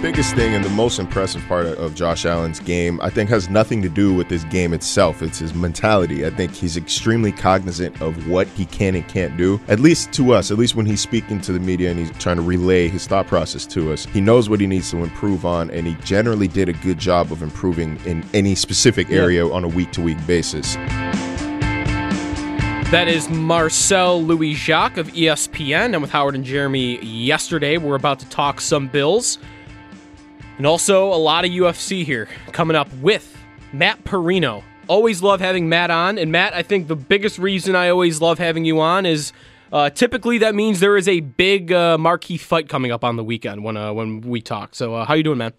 Biggest thing and the most impressive part of Josh Allen's game, I think, has nothing to do with his game itself. It's his mentality. I think he's extremely cognizant of what he can and can't do, at least to us, at least when he's speaking to the media and he's trying to relay his thought process to us. He knows what he needs to improve on, and he generally did a good job of improving in any specific area on a week to week basis. That is Marcel Louis Jacques of ESPN. I'm with Howard and Jeremy yesterday. We're about to talk some Bills. And also a lot of UFC here coming up with Matt Parrino. Always love having Matt on. And Matt, I think the biggest reason I always love having you on is uh, typically that means there is a big uh, marquee fight coming up on the weekend when uh, when we talk. So uh, how you doing, man?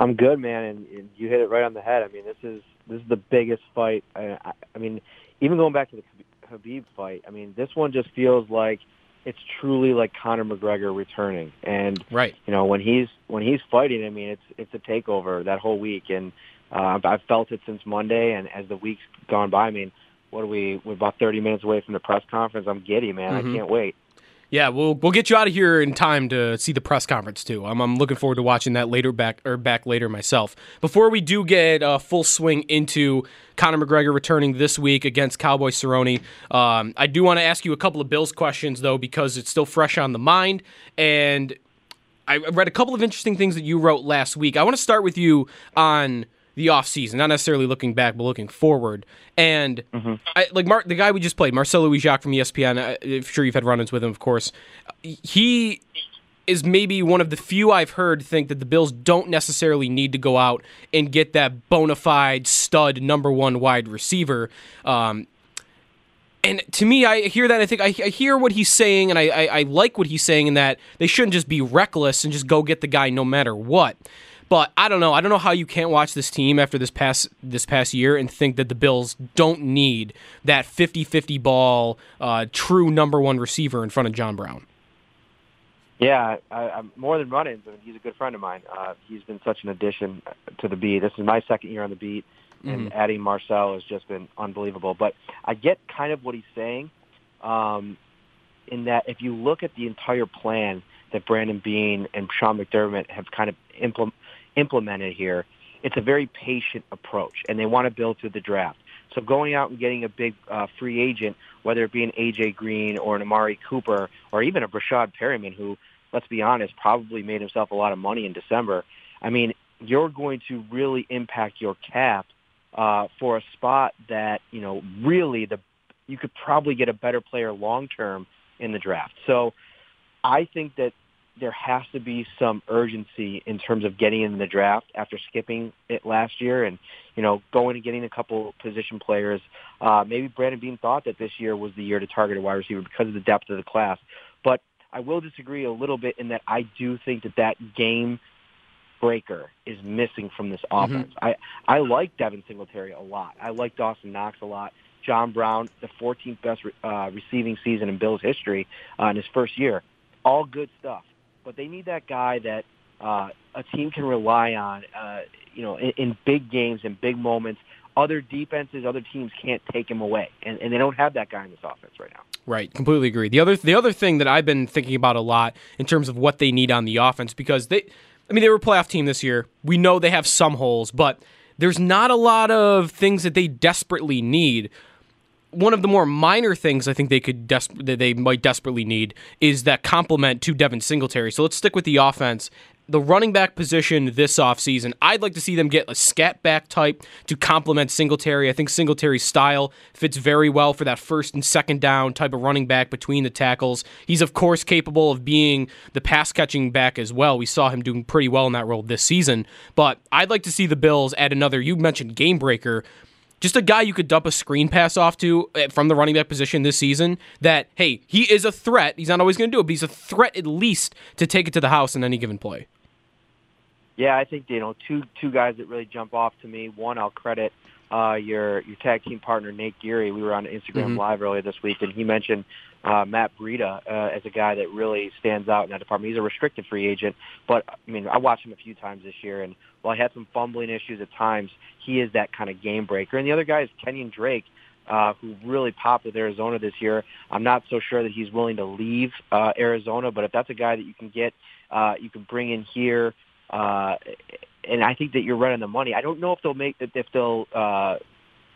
I'm good, man, and, and you hit it right on the head. I mean, this is this is the biggest fight. I, I, I mean, even going back to the Habib fight, I mean, this one just feels like it's truly like Conor McGregor returning. And Right. you know, when he's when he's fighting, I mean, it's it's a takeover that whole week, and uh, I've, felt it since Monday. And as the weeks gone by, I mean, what are we? We're about 30 minutes away from the press conference. I'm giddy, man. Mhm. I can't wait. Yeah, we'll we'll get you out of here in time to see the press conference too. I'm, I'm looking forward to watching that later back or back later myself. Before we do get uh, full swing into Conor McGregor returning this week against Cowboy Cerrone, um, I do want to ask you a couple of Bills questions though because it's still fresh on the mind and I read a couple of interesting things that you wrote last week. I want to start with you on the offseason, not necessarily looking back, but looking forward. And I, like Mar- the guy we just played, Marcelo Louis Jacques from ESPN, I- I'm sure you've had run ins with him, of course. He is maybe one of the few I've heard think that the Bills don't necessarily need to go out and get that bona fide stud number one wide receiver. Um, and to me, I hear that. I think I, I hear what he's saying, and I, I, I like what he's saying in that they shouldn't just be reckless and just go get the guy no matter what. But I don't know. I don't know how you can't watch this team after this past this past year and think that the Bills don't need that 50-50 ball, uh, true number one receiver in front of John Brown. Yeah, I, I'm more than run-ins. I mean, he's a good friend of mine. Uh, he's been such an addition to the beat. This is my second year on the beat, and adding Marcel has just been unbelievable. But I get kind of what he's saying, um, in that if you look at the entire plan that Brandon Beane and Sean McDermott have kind of implement, implemented here, it's a very patient approach, and they want to build through the draft. So going out and getting a big uh, free agent, whether it be an AJ Green or an Amari Cooper or even a Breshad Perriman, who, let's be honest, probably made himself a lot of money in December. I mean, you're going to really impact your cap uh, for a spot that you know really the you could probably get a better player long term in the draft. So I think that there has to be some urgency in terms of getting in the draft after skipping it last year and you know going and getting a couple position players. Uh, maybe Brandon Beane thought that this year was the year to target a wide receiver because of the depth of the class, but I will disagree a little bit in that I do think that that game breaker is missing from this offense. I I like Devin Singletary a lot. I like Dawson Knox a lot. John Brown, the 14th best uh, receiving season in Bills history uh, in his first year. All good stuff, but they need that guy that uh, a team can rely on. Uh, you know, in, in big games and big moments. Other defenses, other teams can't take him away, and, and they don't have that guy in this offense right now. Right, completely agree. The other the other thing that I've been thinking about a lot in terms of what they need on the offense because they I mean they were a playoff team this year. We know they have some holes, but there's not a lot of things that they desperately need. One of the more minor things I think they could des- that they might desperately need is that complement to Devin Singletary. So let's stick with the offense. The running back position this offseason, I'd like to see them get a scat back type to complement Singletary. I think Singletary's style fits very well for that first and second down type of running back between the tackles. He's, of course, capable of being the pass catching back as well. We saw him doing pretty well in that role this season. But I'd like to see the Bills add another, you mentioned game breaker. Just a guy you could dump a screen pass off to eh, from the running back position this season. That hey, he is a threat. He's not always going to do it, but he's a threat at least to take it to the house in any given play. Yeah, I think you know two two guys that really jump off to me. One, I'll credit uh, your your tag team partner Nate Geary. We were on Instagram mm-hmm. Live earlier this week, and he mentioned uh, Matt Breida uh, as a guy that really stands out in that department. He's a restricted free agent, but I mean, I watched him a few times this year, and while he had some fumbling issues at times, he is that kind of game breaker. And the other guy is Kenyan Drake. Uh, who really popped with Arizona this year. I'm not so sure that he's willing to leave uh, Arizona, but if that's a guy that you can get, uh, you can bring in here, uh, and I think that you're running the money. I don't know if they'll make if they'll uh,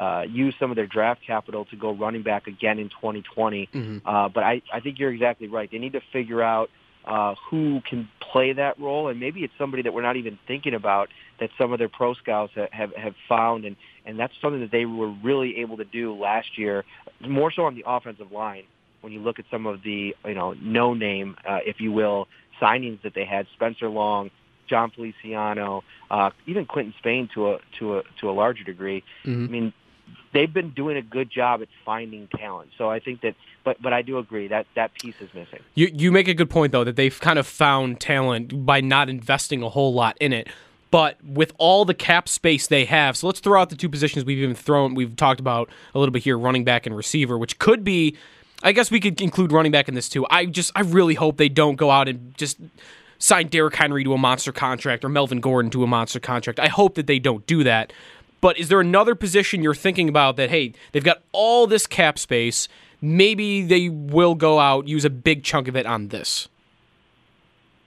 uh, use some of their draft capital to go running back again in 2020. Mm-hmm. Uh, but I, I think you're exactly right. They need to figure out uh, who can play that role, and maybe it's somebody that we're not even thinking about that some of their pro scouts have have found, and and that's something that they were really able to do last year, more so on the offensive line. When you look at some of the you know no name, uh, if you will, signings that they had, Spencer Long, Jon Feliciano, uh, even Quinton Spain to a to a to a larger degree. Mm-hmm. I mean, they've been doing a good job at finding talent. So I think that, but but I do agree that that piece is missing. You you make a good point though that they've kind of found talent by not investing a whole lot in it. But with all the cap space they have, so let's throw out the two positions we've even thrown. We've talked about a little bit here, running back and receiver, which could be. I guess we could include running back in this too. I just I really hope they don't go out and just sign Derrick Henry to a monster contract or Melvin Gordon to a monster contract. I hope that they don't do that. But is there another position you're thinking about that, hey, they've got all this cap space, maybe they will go out, use a big chunk of it on this?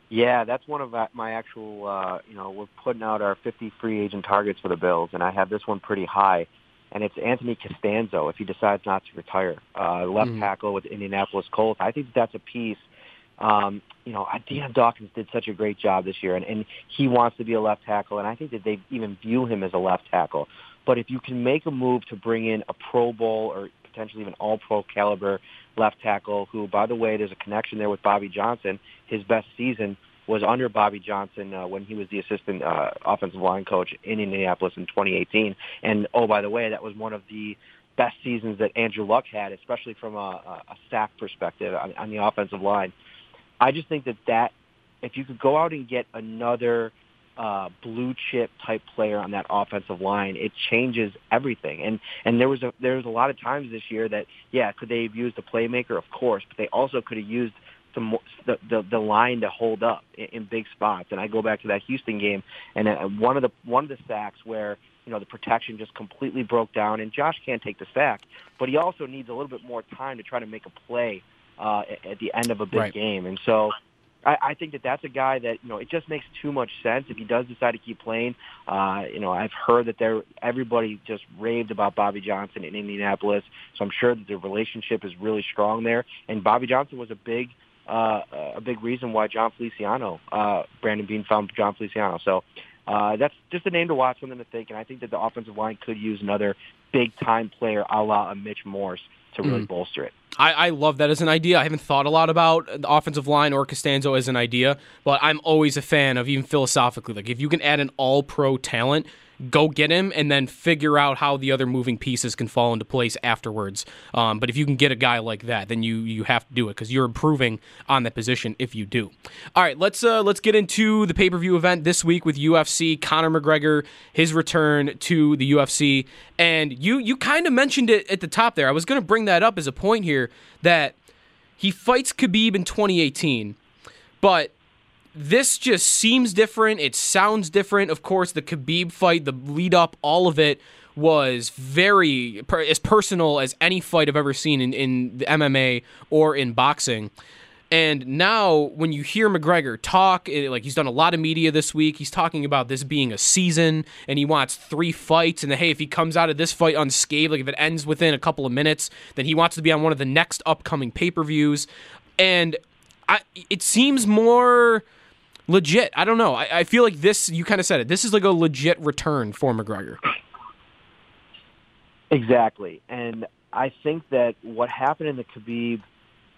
Yeah, that's one of my actual, uh, you know, we're putting out our 50 free agent targets for the Bills, and I have this one pretty high, and it's Anthony Castonzo if he decides not to retire. Uh, left mm-hmm. tackle with Indianapolis Colts. I think that's a piece – um, you know, Dion Dawkins did such a great job this year, and, and he wants to be a left tackle, and I think that they even view him as a left tackle. But if you can make a move to bring in a Pro Bowl or potentially even All Pro caliber left tackle, who, by the way, there's a connection there with Bobby Johnson. His best season was under Bobby Johnson uh, when he was the assistant uh, offensive line coach in Indianapolis in 2018. And oh, by the way, that was one of the best seasons that Andrew Luck had, especially from a, a sack perspective on, on the offensive line. I just think that that if you could go out and get another uh, blue chip type player on that offensive line, it changes everything. And and there was a there was a lot of times this year that yeah, could they have used a playmaker? Of course, but they also could have used the the, the line to hold up in, in big spots. And I go back to that Houston game, and uh, one of the one of the sacks where you know the protection just completely broke down, and Josh can't take the sack, but he also needs a little bit more time to try to make a play uh, at the end of a big right. game. And so I, I think that that's a guy that you know it just makes too much sense if he does decide to keep playing. Uh, you know, I've heard that there everybody just raved about Bobby Johnson in Indianapolis, so I'm sure that the relationship is really strong there. And Bobby Johnson was a big uh, a big reason why Jon Feliciano, uh, Brandon Beane found Jon Feliciano. So uh, that's just a name to watch, something to think. And I think that the offensive line could use another big time player a la a Mitch Morse to really mm. bolster it. I, I love that as an idea. I haven't thought a lot about the offensive line or Castonzo as an idea, but I'm always a fan of even philosophically, like if you can add an all pro talent go get him and then figure out how the other moving pieces can fall into place afterwards. Um, but if you can get a guy like that, then you you have to do it because you're improving on that position if you do. All right, let's uh, let's get into the pay per view event this week with UFC. Conor McGregor, his return to the UFC, and you you kind of mentioned it at the top there. I was going to bring that up as a point here that he fights Khabib in 2018, but this just seems different. It sounds different. Of course, the Khabib fight, the lead up, all of it was very as personal as any fight I've ever seen in, in the MMA or in boxing. And now, when you hear McGregor talk, it, like he's done a lot of media this week, he's talking about this being a season and he wants three fights. And hey, if he comes out of this fight unscathed, like if it ends within a couple of minutes, then he wants to be on one of the next upcoming pay per views. And I, it seems more legit. I don't know. I, I feel like this. You kind of said it. This is like a legit return for McGregor. Exactly, and I think that what happened in the Khabib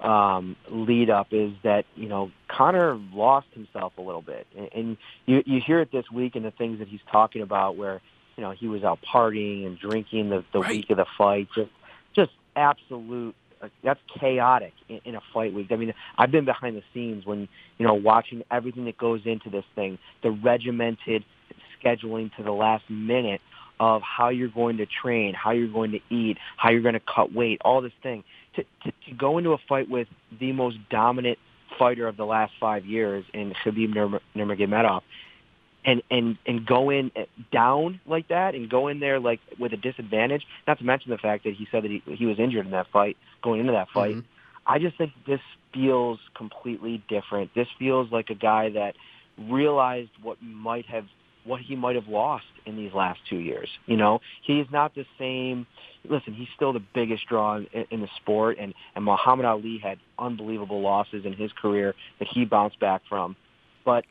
um, lead up is that you know Conor lost himself a little bit, and, and you you hear it this week in the things that he's talking about where you know he was out partying and drinking the the Right. week of the fight. Just just absolute. Uh, That's chaotic in, in a fight week. I mean, I've been behind the scenes when you know watching everything that goes into this thing, the regimented scheduling to the last minute of how you're going to train, how you're going to eat, how you're going to cut weight, all this thing. To, to, to go into a fight with the most dominant fighter of the last five years in Khabib Nurma- Nurmagomedov, and and and go in eh, down like that, and go in there like with a disadvantage. Not to mention the fact that he said that he, he was injured in that fight going into that fight. Mm-hmm. I just think this feels completely different. This feels like a guy that realized what might have what he might have lost in these last two years. You know, he is not the same. Listen, he's still the biggest draw in, in the sport, and and Muhammad Ali had unbelievable losses in his career that he bounced back from. But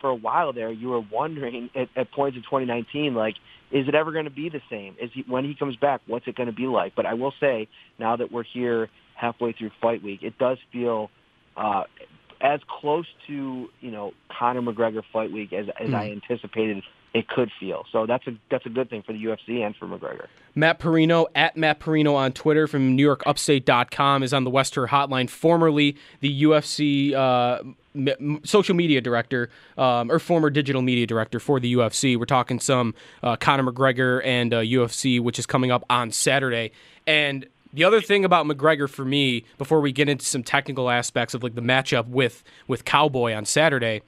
for a while there, you were wondering at, at points in 2019, like, is it ever going to be the same? Is he when he comes back? What's it going to be like? But I will say, now that we're here halfway through fight week, it does feel uh, as close to you know Conor McGregor fight week as as I anticipated it could feel. So that's a that's a good thing for the UFC and for McGregor. Matt Parrino at Matt Parrino on Twitter from NewYorkUpstate.com is on the Wester Hotline, formerly the UFC uh, social media director um, or former digital media director for the UFC. We're talking some uh, Conor McGregor and uh, UFC, which is coming up on Saturday. And the other thing about McGregor for me, before we get into some technical aspects of like the matchup with with Cowboy on Saturday,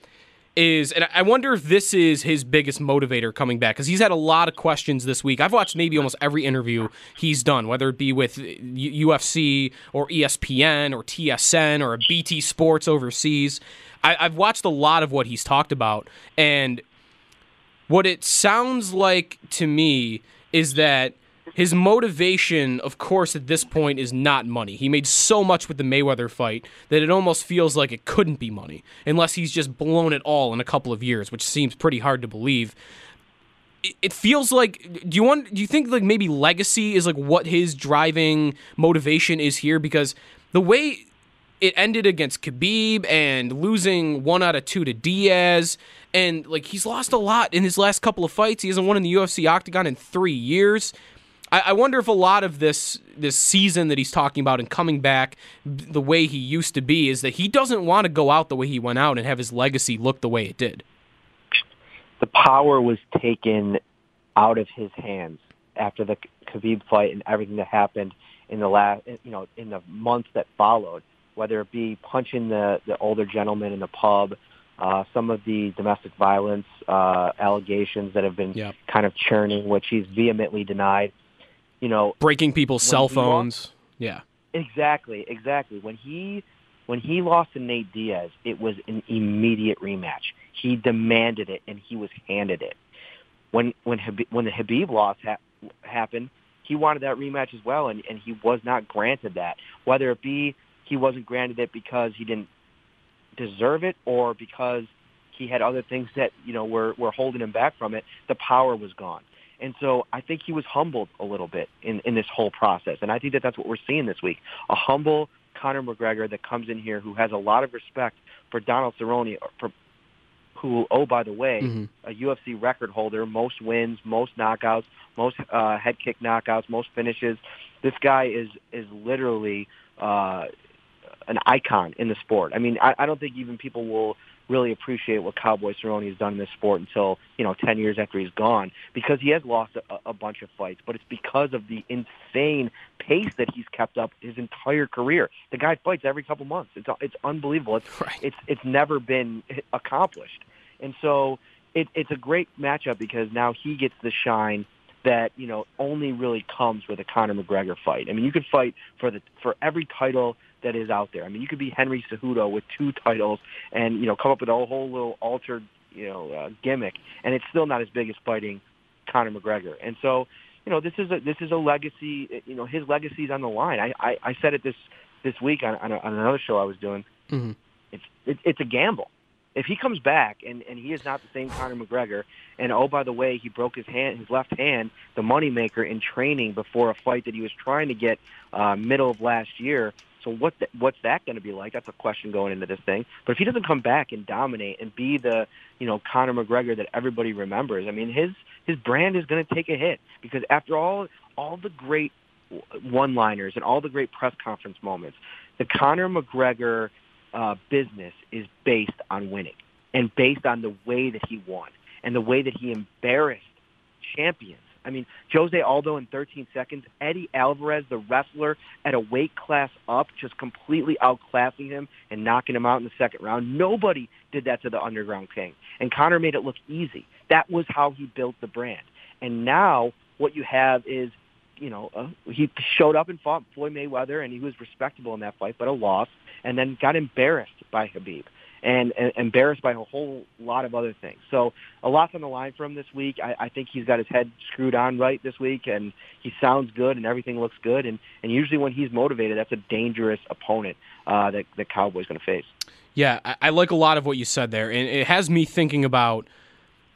is, and I wonder if this is his biggest motivator coming back because he's had a lot of questions this week. I've watched maybe almost every interview he's done, whether it be with UFC or ESPN or TSN or BT Sports overseas. I, I've watched a lot of what he's talked about, and what it sounds like to me is that his motivation, of course, at this point is not money. He made so much with the Mayweather fight that it almost feels like it couldn't be money unless he's just blown it all in a couple of years, which seems pretty hard to believe. It- feels like do you want do you think like maybe legacy is like what his driving motivation is here because the way it ended against Khabib and losing one out of two to Diaz. And like he's lost a lot in his last couple of fights. He hasn't won in the UFC octagon in three years. I, I wonder if a lot of this this season that he's talking about and coming back the way he used to be is that he doesn't want to go out the way he went out and have his legacy look the way it did. the power was taken out of his hands after the Khabib fight and everything that happened in the last, you know, in the months that followed. Whether it be punching the the older gentleman in the pub, uh, some of the domestic violence uh, allegations that have been Yep. kind of churning, which he's vehemently denied. You know, Breaking people's cell he lost- phones. Yeah. Exactly, exactly. When he when he lost to Nate Diaz, it was an immediate rematch. He demanded it, and he was handed it. When when Habib, when the Habib loss ha- happened, he wanted that rematch as well, and, and he was not granted that. Whether it be he wasn't granted it because he didn't deserve it, or because he had other things that you know were were holding him back from it, the power was gone. And so I think he was humbled a little bit in, in this whole process. And I think that that's what we're seeing this week. A humble Conor McGregor that comes in here who has a lot of respect for Donald Cerrone, for, who, oh, by the way, Mhm. a UFC record holder, most wins, most knockouts, most uh, head kick knockouts, most finishes. This guy is, is literally uh, an icon in the sport. I mean, I, I don't think even people will really appreciate what Cowboy Cerrone has done in this sport until you know ten years after he's gone, because he has lost a, a bunch of fights. But it's because of the insane pace that he's kept up his entire career. The guy fights every couple months. It's it's unbelievable. It's Right. it's it's never been accomplished, and so it, it's a great matchup because now he gets the shine that you know only really comes with a Conor McGregor fight. I mean, you could fight for the for every title that is out there. I mean, you could be Henry Cejudo with two titles and you know come up with a whole little altered you know uh, gimmick, and it's still not as big as fighting Conor McGregor. And so you know this is a this is a legacy. You know his legacy is on the line. I I, I said it this this week on on, a, on another show I was doing. Mhm. It's it, it's a gamble. If he comes back and, and he is not the same Conor McGregor, and oh by the way, he broke his hand, his left hand, the moneymaker in training before a fight that he was trying to get uh, middle of last year. So what th- what's that going to be like? That's a question going into this thing. But if he doesn't come back and dominate and be the you know Conor McGregor that everybody remembers, I mean his his brand is going to take a hit because after all, all the great one-liners and all the great press conference moments, the Conor McGregor uh, business is based on winning and based on the way that he won and the way that he embarrassed champions. I mean, Jose Aldo in 13 seconds, Eddie Alvarez, the wrestler at a weight class up, just completely outclassing him and knocking him out in the second round. Nobody did that to the Underground King. And Conor made it look easy. That was how he built the brand. And now what you have is, you know, uh, he showed up and fought Floyd Mayweather, and he was respectable in that fight, but a loss, and then got embarrassed by Khabib and, and embarrassed by a whole lot of other things. So a lot's on the line for him this week. I, I think he's got his head screwed on right this week, and he sounds good, and everything looks good. And, and usually when he's motivated, that's a dangerous opponent uh, that the Cowboys going to face. Yeah, I, I like a lot of what you said there, and it has me thinking about –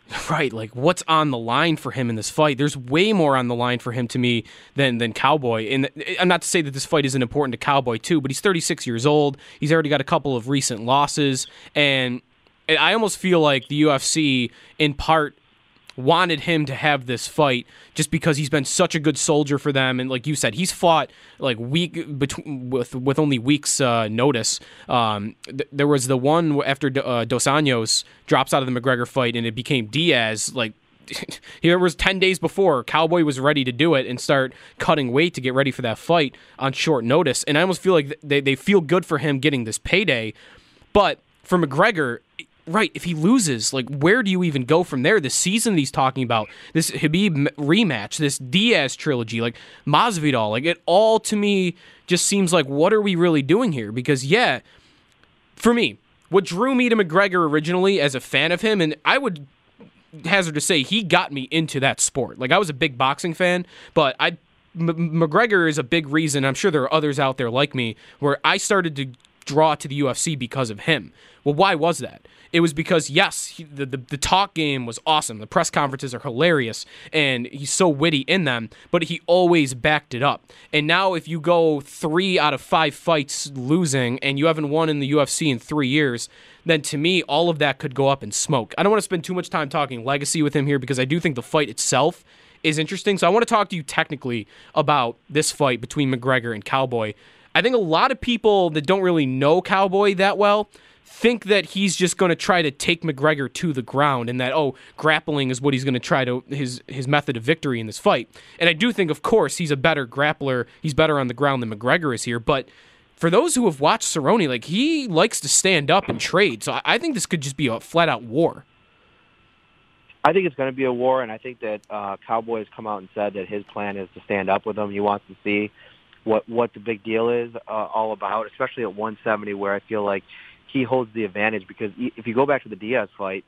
Right, like what's on the line for him in this fight? There's way more on the line for him to me than than Cowboy. And eh, I'm not to say that this fight isn't important to Cowboy too, but he's 36 years old. He's already got a couple of recent losses, and eh, I almost feel like the UFC, in part, wanted him to have this fight just because he's been such a good soldier for them. And like you said he's fought like week between with with only weeks uh, notice. Um, th- there was the one after uh, Dos Anjos drops out of the McGregor fight and it became Diaz like here was 10 days before Cowboy was ready to do it and start cutting weight to get ready for that fight on short notice. And I almost feel like they, they feel good for him getting this payday. But for McGregor right, if he loses, like where do you even go from there? The season he's talking about, this Habib rematch, this Diaz trilogy, like Masvidal, like it all to me just seems like what are we really doing here? Because yeah, for me, what drew me to McGregor originally as a fan of him, and I would hazard to say he got me into that sport. Like I was a big boxing fan, but I M- McGregor is a big reason. I'm sure there are others out there like me where I started to draw to the UFC because of him. Well, why was that? It was because yes, he, the, the the talk game was awesome. The press conferences are hilarious, and he's so witty in them. But he always backed it up. And now, if you go three out of five fights losing, and you haven't won in the UFC in three years, then to me, all of that could go up in smoke. I don't want to spend too much time talking legacy with him here because I do think the fight itself is interesting. So I want to talk to you technically about this fight between McGregor and Cowboy. I think a lot of people that don't really know Cowboy that well think that he's just going to try to take McGregor to the ground and that oh grappling is what he's going to try to his his method of victory in this fight. And I do think of course he's a better grappler, he's better on the ground than McGregor is here, but for those who have watched Cerrone, like he likes to stand up and trade. So I think this could just be a flat out war. I think it's going to be a war, and I think that uh, Cowboy has come out and said that his plan is to stand up with him. He wants to see what what the big deal is uh, all about, especially at 170, where I feel like he holds the advantage because if you go back to the Diaz fight,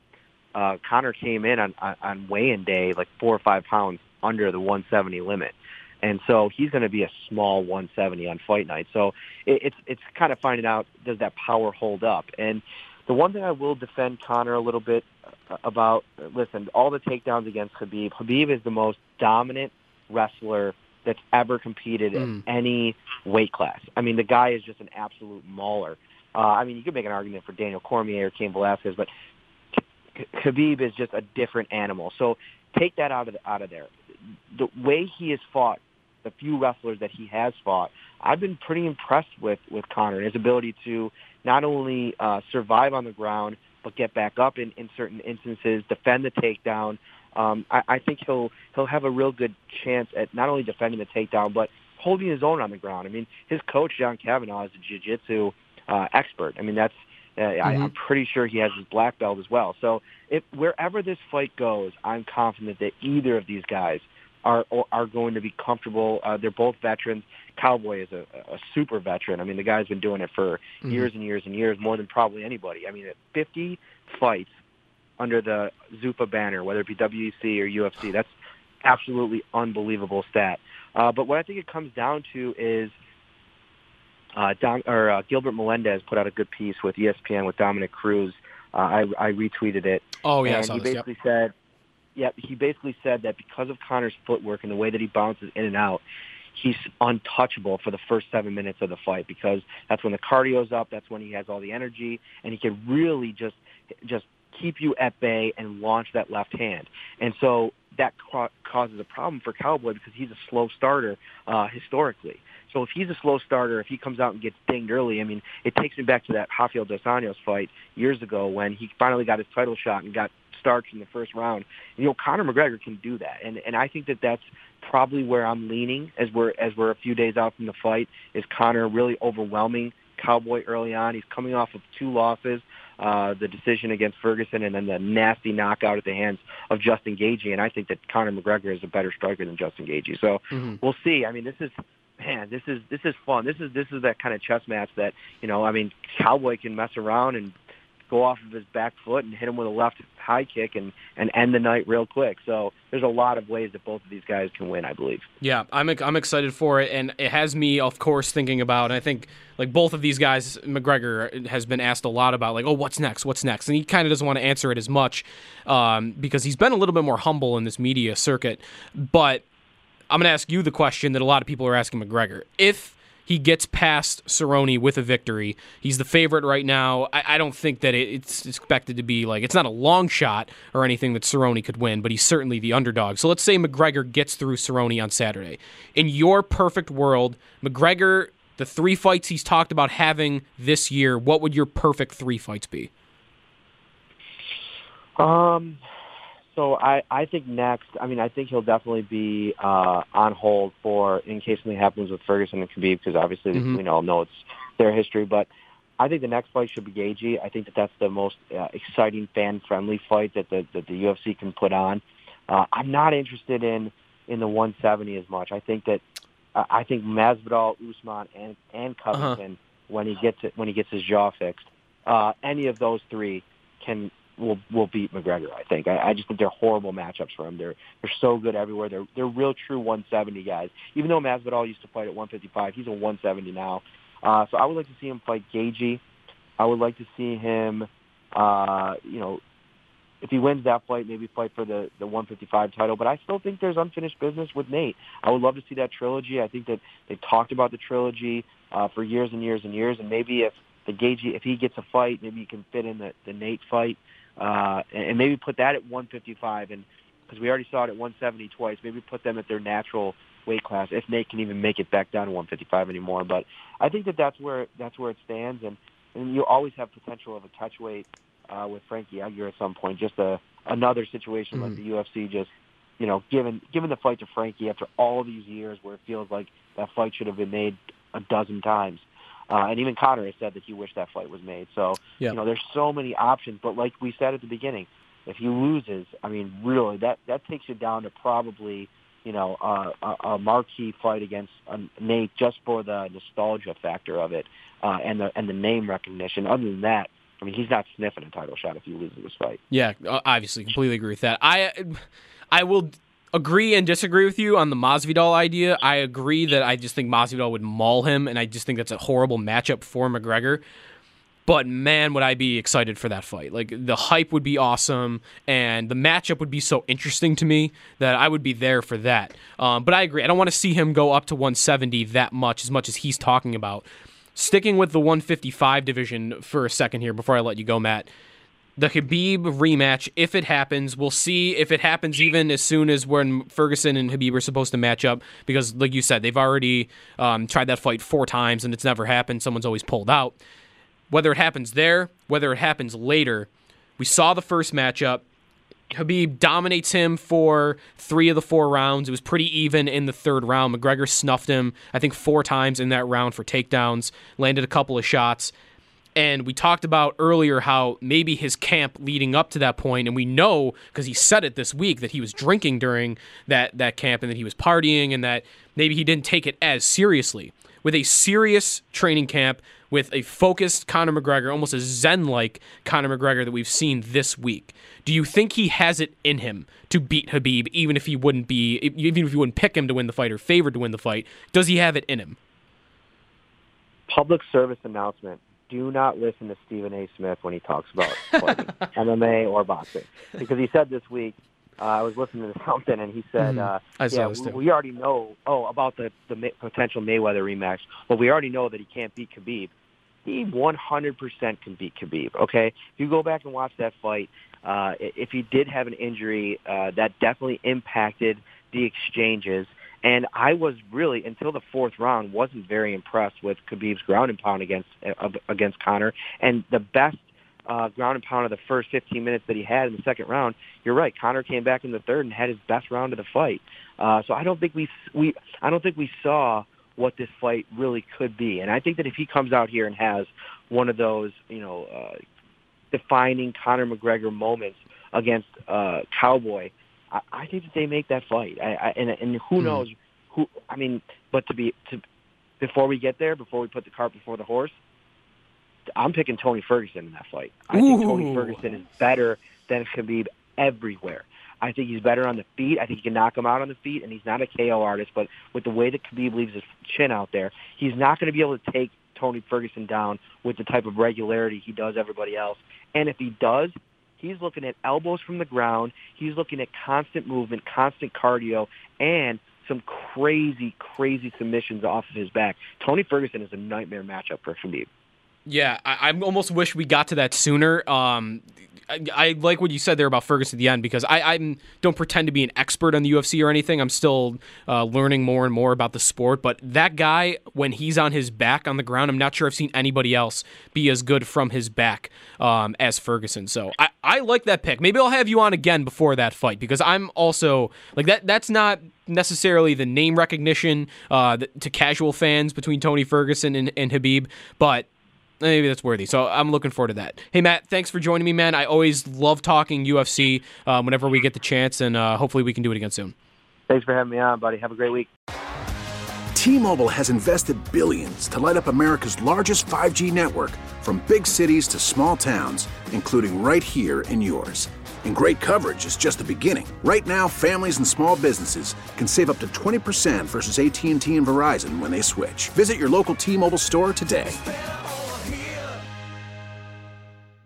uh, Conor came in on, on, weigh-in day like four or five pounds under the 170 limit. And so he's going to be a small 170 on fight night. So it, it's it's kind of finding out does that power hold up. And the one thing I will defend Conor a little bit uh, about, listen, all the takedowns against Khabib. Khabib is the most dominant wrestler that's ever competed mm. in any weight class. I mean, the guy is just an absolute mauler. Uh, I mean, you could make an argument for Daniel Cormier or Cain Velasquez, but Khabib is just a different animal. So take that out of the, out of there. The way he has fought, the few wrestlers that he has fought, I've been pretty impressed with with Conor and his ability to not only uh, survive on the ground but get back up in, in certain instances, defend the takedown. Um, I, I think he'll he'll have a real good chance at not only defending the takedown but holding his own on the ground. I mean, his coach John Kavanagh is a jiu-jitsu uh, expert. I mean, that's uh, mm-hmm. I, I'm pretty sure he has his black belt as well. So if wherever this fight goes, I'm confident that either of these guys are are going to be comfortable. Uh, they're both veterans. Cowboy is a, a super veteran. I mean, the guy's been doing it for mm-hmm. years and years and years, more than probably anybody. I mean, 50 fights under the Zuffa banner, whether it be WEC or UFC, that's absolutely unbelievable stat. Uh, but what I think it comes down to is uh, Don, or uh, Gilbert Melendez put out a good piece with ESPN with Dominick Cruz. Uh, I, I retweeted it. Oh yeah, and he this, basically yep. said, yeah, he basically said that because of Conor's footwork and the way that he bounces in and out, he's untouchable for the first seven minutes of the fight because that's when the cardio's up, that's when he has all the energy, and he can really just just keep you at bay and launch that left hand. And so that ca- causes a problem for Cowboy because he's a slow starter uh, historically. So if he's a slow starter, if he comes out and gets dinged early, I mean, it takes me back to that Rafael Dos Anjos fight years ago when he finally got his title shot and got starched in the first round. You know, Conor McGregor can do that, and and I think that that's probably where I'm leaning as we're as we're a few days out from the fight. Is Conor really overwhelming Cowboy early on? He's coming off of two losses uh, the decision against Ferguson and then the nasty knockout at the hands of Justin Gaethje. And I think that Conor McGregor is a better striker than Justin Gaethje. So mm-hmm. we'll see. I mean, this is man, this is this is fun. This is this is that kind of chess match that you know. I mean, Cowboy can mess around and go off of his back foot and hit him with a left high kick and, and end the night real quick. So there's a lot of ways that both of these guys can win, I believe. Yeah, I'm I'm excited for it, and it has me, of course, thinking about. I think like both of these guys, McGregor has been asked a lot about like, oh, what's next? What's next? And he kind of doesn't want to answer it as much um, because he's been a little bit more humble in this media circuit. But I'm going to ask you the question that a lot of people are asking McGregor: if he gets past Cerrone with a victory. He's the favorite right now. I, I don't think that it, it's expected to be like it's not a long shot or anything that Cerrone could win, but he's certainly the underdog. So let's say McGregor gets through Cerrone on Saturday. In your perfect world, McGregor, the three fights he's talked about having this year, what would your perfect three fights be? Um, so I, I think next, I mean, I think he'll definitely be uh, on hold for in case something happens with Ferguson and Khabib because obviously mm-hmm. we all know it's their history. But I think the next fight should be Gaethje. I think that that's the most uh, exciting, fan-friendly fight that the that the UFC can put on. Uh, I'm not interested in in the 170 as much. I think that uh, I think Masvidal, Usman, and and Covington uh-huh. when he gets it when he gets his jaw fixed, uh, any of those three can will will beat McGregor. I think. I, I just think they're horrible matchups for him. They're they're so good everywhere. They're they're real true 170 guys. Even though Masvidal used to fight at 155, he's a 170 now. Uh, so I would like to see him fight Gaethje. I would like to see him, uh, you know, if he wins that fight, maybe fight for the the 155 title. But I still think there's unfinished business with Nate. I would love to see that trilogy. I think that they talked about the trilogy uh, for years and years and years, and maybe if the Gaethje, if he gets a fight, maybe he can fit in the, the Nate fight uh, and maybe put that at 155, and because we already saw it at 170 twice, maybe put them at their natural weight class if Nate can even make it back down to 155 anymore. But I think that that's where that's where it stands, and and you always have potential of a catch weight uh, with Frankie Edgar at some point. Just a another situation mm-hmm. like the UFC just you know given given the fight to Frankie after all these years where it feels like that fight should have been made a dozen times. Uh, and even Conor has said that he wished that fight was made. So, yeah. you know, there's so many options. But like we said at the beginning, if he loses, I mean, really, that that takes you down to probably, you know, uh, a, a marquee fight against uh, Nate just for the nostalgia factor of it uh, and the and the name recognition. Other than that, I mean, he's not sniffing a title shot if he loses this fight. Yeah, obviously, completely agree with that. I I will agree and disagree with you on the Masvidal idea. I agree that I just think Masvidal would maul him, and I just think that's a horrible matchup for McGregor. But man, would I be excited for that fight? Like the hype would be awesome, and the matchup would be so interesting to me that I would be there for that. Um, but I agree. I don't want to see him go up to 170 that much, as much as he's talking about. Sticking with the 155 division for a second here before I let you go, Matt the Habib rematch, if it happens, we'll see if it happens even as soon as when Ferguson and Habib are supposed to match up. Because, like you said, they've already um, tried that fight four times and it's never happened. Someone's always pulled out. Whether it happens there, whether it happens later, we saw the first matchup. Habib dominates him for three of the four rounds. It was pretty even in the third round. McGregor snuffed him, I think, four times in that round for takedowns, landed a couple of shots. And we talked about earlier how maybe his camp leading up to that point, and we know because he said it this week that he was drinking during that, that camp and that he was partying and that maybe he didn't take it as seriously. With a serious training camp, with a focused Conor McGregor, almost a Zen like Conor McGregor that we've seen this week, do you think he has it in him to beat Habib, even if he wouldn't be, even if you wouldn't pick him to win the fight or favored to win the fight? Does he have it in him? Public service announcement do not listen to Stephen A. Smith when he talks about MMA or boxing, because he said this week. Uh, I was listening to something, and he said, mm-hmm. uh, "Yeah, we, we, already know. Oh, about the the May, potential Mayweather rematch. Well, we already know that he can't beat Khabib. he 100% can beat Khabib. Okay, if you go back and watch that fight, uh, if he did have an injury, uh, that definitely impacted the exchanges. And I was really until the fourth round wasn't very impressed with Khabib's ground and pound against uh, against Conor. And the best uh, ground and pound of the first 15 minutes that he had in the second round, you're right. Conor came back in the third and had his best round of the fight. Uh, so I don't think we we I don't think we saw what this fight really could be. And I think that if he comes out here and has one of those, you know, uh, defining Conor McGregor moments against uh, Cowboy, I, I think that they make that fight. I, I, and, and who mm. knows who? I mean, but to be to before we get there, before we put the cart before the horse, I'm picking Tony Ferguson in that fight. I Ooh. think Tony Ferguson is better than Khabib everywhere. I think he's better on the feet. I think he can knock him out on the feet, and he's not a KO artist. But with the way that Khabib leaves his chin out there, he's not going to be able to take Tony Ferguson down with the type of regularity he does everybody else. And if he does, he's looking at elbows from the ground. He's looking at constant movement, constant cardio, and some crazy, crazy submissions off of his back. Tony Ferguson is a nightmare matchup for Khabib. Yeah, I, I almost wish we got to that sooner. Um, I, I, like what you said there about Ferguson at the end because I, I don't pretend to be an expert on the UFC or anything. I'm still uh, learning more and more about the sport. But that guy, when he's on his back on the ground, I'm not sure I've seen anybody else be as good from his back um, as Ferguson. So I, I like that pick. Maybe I'll have you on again before that fight because I'm also like that. That's not necessarily the name recognition uh, to casual fans between Tony Ferguson and, and Khabib, but maybe that's worthy. So I'm looking forward to that. Hey, Matt, thanks for joining me, man. I always love talking UFC um, whenever we get the chance, and uh, hopefully we can do it again soon. Thanks for having me on, buddy. Have a great week. T-Mobile has invested billions to light up America's largest 5G network from big cities to small towns, including right here in yours. And great coverage is just the beginning. Right now, families and small businesses can save up to 20% versus AT&T and Verizon when they switch. Visit your local T-Mobile store today.